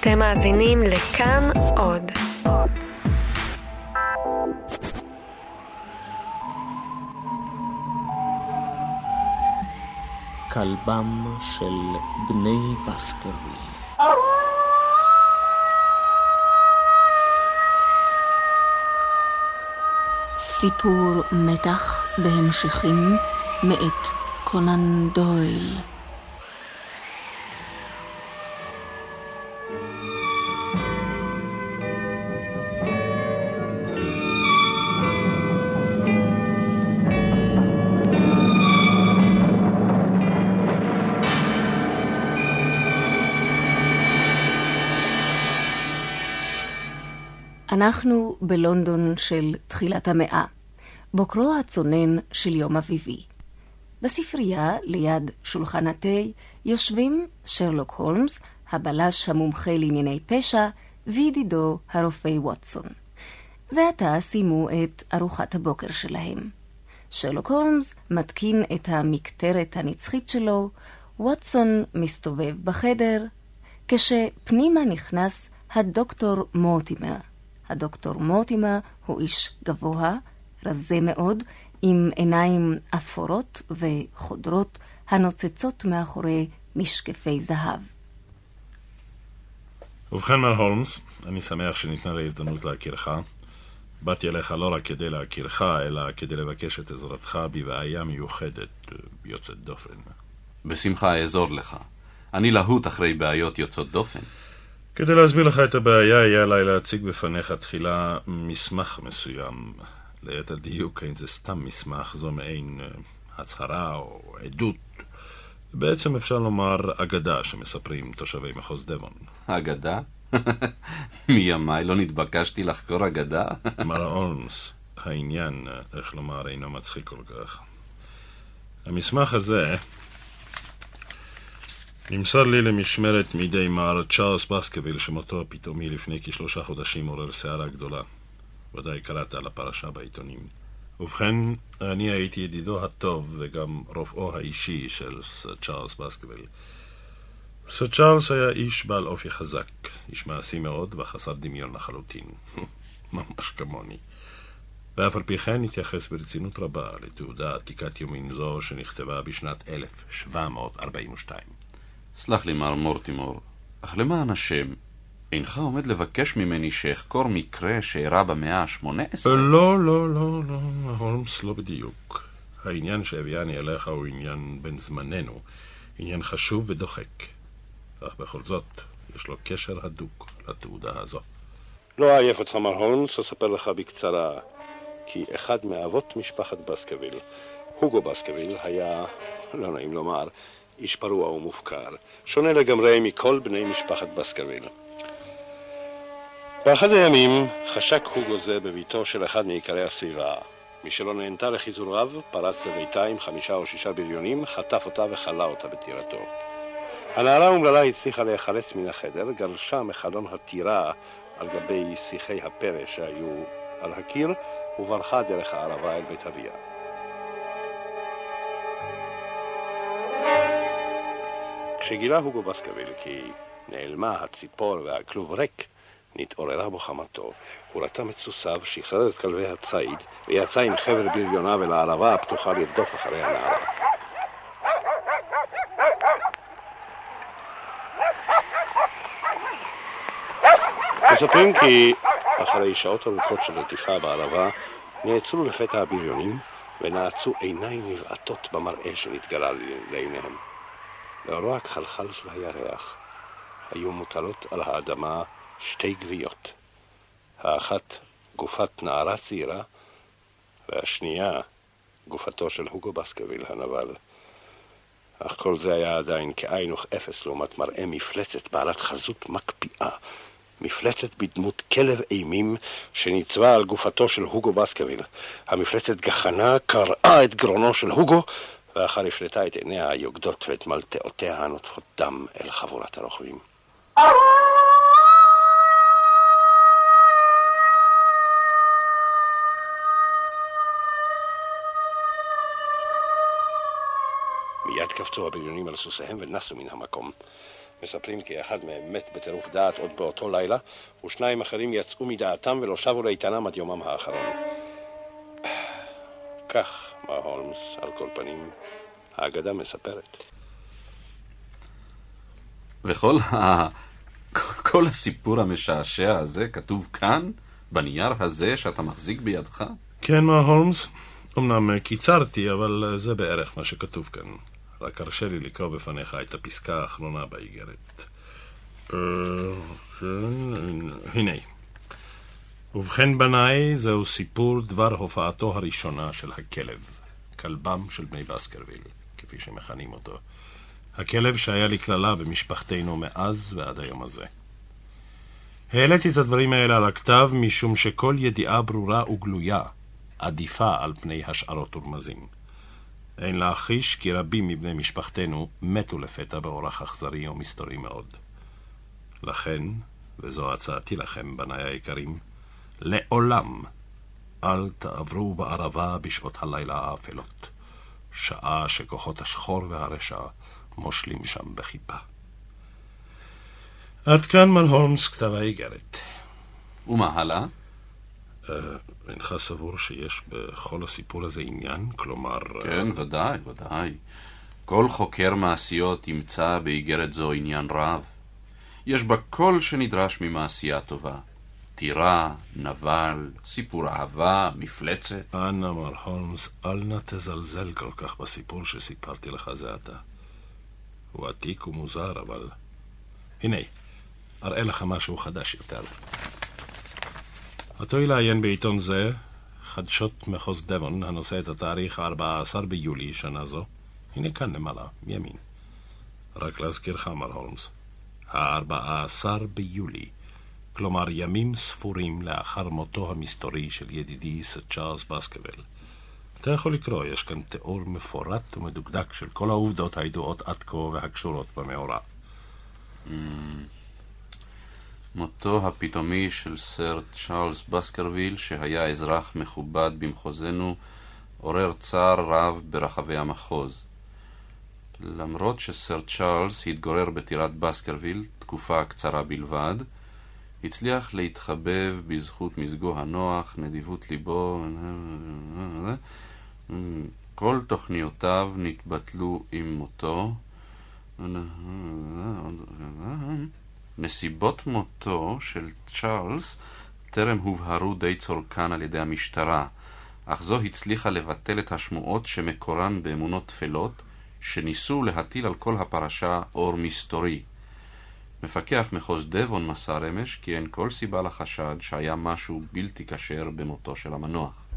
אתם מאזינים לכאן עוד. כלבם של בני בסקרוויל. סיפור מתח בהמשכים מאת קונן דויל. אנחנו בלונדון של תחילת המאה, בוקרו הצונן של יום אביבי. בספרייה, ליד שולחן התה, יושבים שרלוק הולמס, הבלש המומחה לענייני פשע, וידידו הרופא ווטסון. זה עתה סיימו את ארוחת הבוקר שלהם. שרלוק הולמס מתקין את המקטרת הנצחית שלו, ווטסון מסתובב בחדר, כשפנימה נכנס הדוקטור מורטימר. הדוקטור מורטימר הוא איש גבוה, רזה מאוד, עם עיניים אפורות וחודרות הנוצצות מאחורי משקפי זהב. ובכן, מר הולמס, אני שמח שניתנה לי הזדמנות להכירך. באתי אליך לא רק כדי להכירך, אלא כדי לבקש את עזרתך בבעיה מיוחדת, יוצאת דופן. בשמחה אעזור לך. אני להוט אחרי בעיות יוצאות דופן. כדי להסביר לך את הבעיה, יהיה עליי להציג בפניך תחילה מסמך מסוים. ליתר דיוק, אין זה סתם מסמך, זו מעין uh, הצהרה או עדות. בעצם אפשר לומר אגדה שמספרים תושבי מחוז דבון. אגדה? מימיי לא נתבקשתי לחקור אגדה? מר אולמס, העניין, איך לומר, אינו מצחיק כל כך. המסמך הזה נמסר לי למשמרת מידי סר צ'ארלס בסקרוויל, שמותו הפתאומי לפני כשלושה חודשים עורר סערה גדולה. ודאי קראת על הפרשה בעיתונים. ובכן, אני הייתי ידידו הטוב וגם רופאו האישי של סר צ'ארלס בסקרוויל. סר צ'ארלס היה איש בעל אופי חזק, איש מעשי מאוד וחסר דמיון לחלוטין. ממש כמוני. ואף על פי כן התייחס ברצינות רבה לתעודה עתיקת יומין זו שנכתבה בשנת 1742. סלח לי, מר מורטימור, אך למען השם, אינך עומד לבקש ממני שאחקור מקרה שאירע במאה ה-18? לא, לא, לא, לא, הולמס, לא בדיוק. העניין שהביאני אליך הוא עניין בן זמננו, עניין חשוב ודוחק. אך בכל זאת, יש לו קשר הדוק לתעודה הזו. לא אעייף אותך, מר הולמס, אספר לך בקצרה, כי אחד מאבות משפחת בסקרוויל, הוגו בסקרוויל, היה, לא נעים לומר, איש פרוע ומופקר, שונה לגמרי מכל בני משפחת בסקרוויל. באחד הימים חשק הוגו זה בבתו של אחד מאיכרי הסביבה. משלא נהנתה לחיזוריו, פרץ לביתה עם חמישה או שישה בריונים, חטף אותה וכלא אותה בטירתו. הנערה האומללה הצליחה להיחלץ מן החדר, גלשה מחלון הטירה על גבי שיחי הפרא שהיו על הקיר, וברחה דרך הערבה אל בית אביה. כשגילה הוגו בסקוויל כי נעלמה הציפור והכלוב ריק, נתעוררה בו חמתו. הוא רתם את סוסיו, שחרר את כלבי הציד, ויצא עם חבר בריוניו אל הערבה הפתוחה לרדוף אחרי הנערה. מספרים כי אחרי שעות ארוכות של רדיפה בערבה, נעצרו לפתע הבריונים ונעצו עיניים נבעטות במראה שנתגלה לעיניהם. לאורו הכחלחל של הירח היו מוטלות על האדמה שתי גוויות. האחת גופת נערה צעירה, והשנייה גופתו של הוגו בסקוויל הנבל. אך כל זה היה עדיין כאין וכאפס לעומת מראה מפלצת בעלת חזות מקפיאה. מפלצת בדמות כלב אימים שניצבה על גופתו של הוגו בסקוויל. המפלצת גחנה, קרעה את גרונו של הוגו, ואחר הפלטה את עיניה היוגדות ואת מלטעותיה הנוטפות דם אל חבורת הרוכבים. מיד קפצו הבריונים על סוסיהם ונסו מן המקום. מספרים כי אחד מהם מת בטירוף דעת עוד באותו לילה, ושניים אחרים יצאו מדעתם ולא שבו לאיתנם עד יומם האחרון. כך, מר הולמס, על כל פנים, האגדה מספרת. וכל ה... כל הסיפור המשעשע הזה כתוב כאן, בנייר הזה שאתה מחזיק בידך? כן, מר הולמס. אמנם קיצרתי, אבל זה בערך מה שכתוב כאן. רק הרשה לי לקרוא בפניך את הפסקה האחרונה באיגרת. אה, הנה. ובכן בניי, זהו סיפור דבר הופעתו הראשונה של הכלב, כלבם של בני בסקרוויל, כפי שמכנים אותו. הכלב שהיה לי קללה במשפחתנו מאז ועד היום הזה. העליתי את הדברים האלה על הכתב משום שכל ידיעה ברורה וגלויה עדיפה על פני השערות ורמזים. אין להכחיש כי רבים מבני משפחתנו מתו לפתע באורח אכזרי ומסתורי מאוד. לכן, וזו הצעתי לכם, בניי היקרים, לעולם אל תעברו בערבה בשעות הלילה האפלות, שעה שכוחות השחור והרשע מושלים שם בחיפה. עד כאן מל הולמס כתב האיגרת. ומה הלאה? אה, אינך סבור שיש בכל הסיפור הזה עניין? כלומר... כן, ודאי, ודאי. כל חוקר מעשיות ימצא באיגרת זו עניין רב. יש בה כל שנדרש ממעשייה טובה. טירה, נבל, סיפור אהבה, מפלצת. אנא, מר הולמס, אל נא תזלזל כל כך בסיפור שסיפרתי לך זה עתה. הוא עתיק ומוזר, אבל... הנה, אראה לך משהו חדש יותר. התואי לעיין בעיתון זה, חדשות מחוז דבון, הנושא את התאריך ה-14 ביולי שנה זו. הנה כאן למעלה, מימין. רק להזכירך, מר הולמס, ה-14 ביולי, כלומר ימים ספורים לאחר מותו המסתורי של ידידי סר צ'ארלס בסקבל. אתה יכול לקרוא, יש כאן תיאור מפורט ומדוקדק של כל העובדות הידועות עד כה והקשורות במאורע. Mm. מותו הפתאומי של סר צ'ארלס בסקרוויל, שהיה אזרח מכובד במחוזנו, עורר צער רב ברחבי המחוז. למרות שסר צ'ארלס התגורר בטירת בסקרוויל תקופה קצרה בלבד, הצליח להתחבב בזכות מזגו הנוח, נדיבות ליבו, כל תוכניותיו נתבטלו עם מותו. נסיבות מותו של צ'ארלס טרם הובהרו די צורכן על ידי המשטרה, אך זו הצליחה לבטל את השמועות שמקורן באמונות טפלות, שניסו להטיל על כל הפרשה אור מסתורי. מפקח מחוז דבון מסר אמש כי אין כל סיבה לחשד שהיה משהו בלתי כשר במותו של המנוח.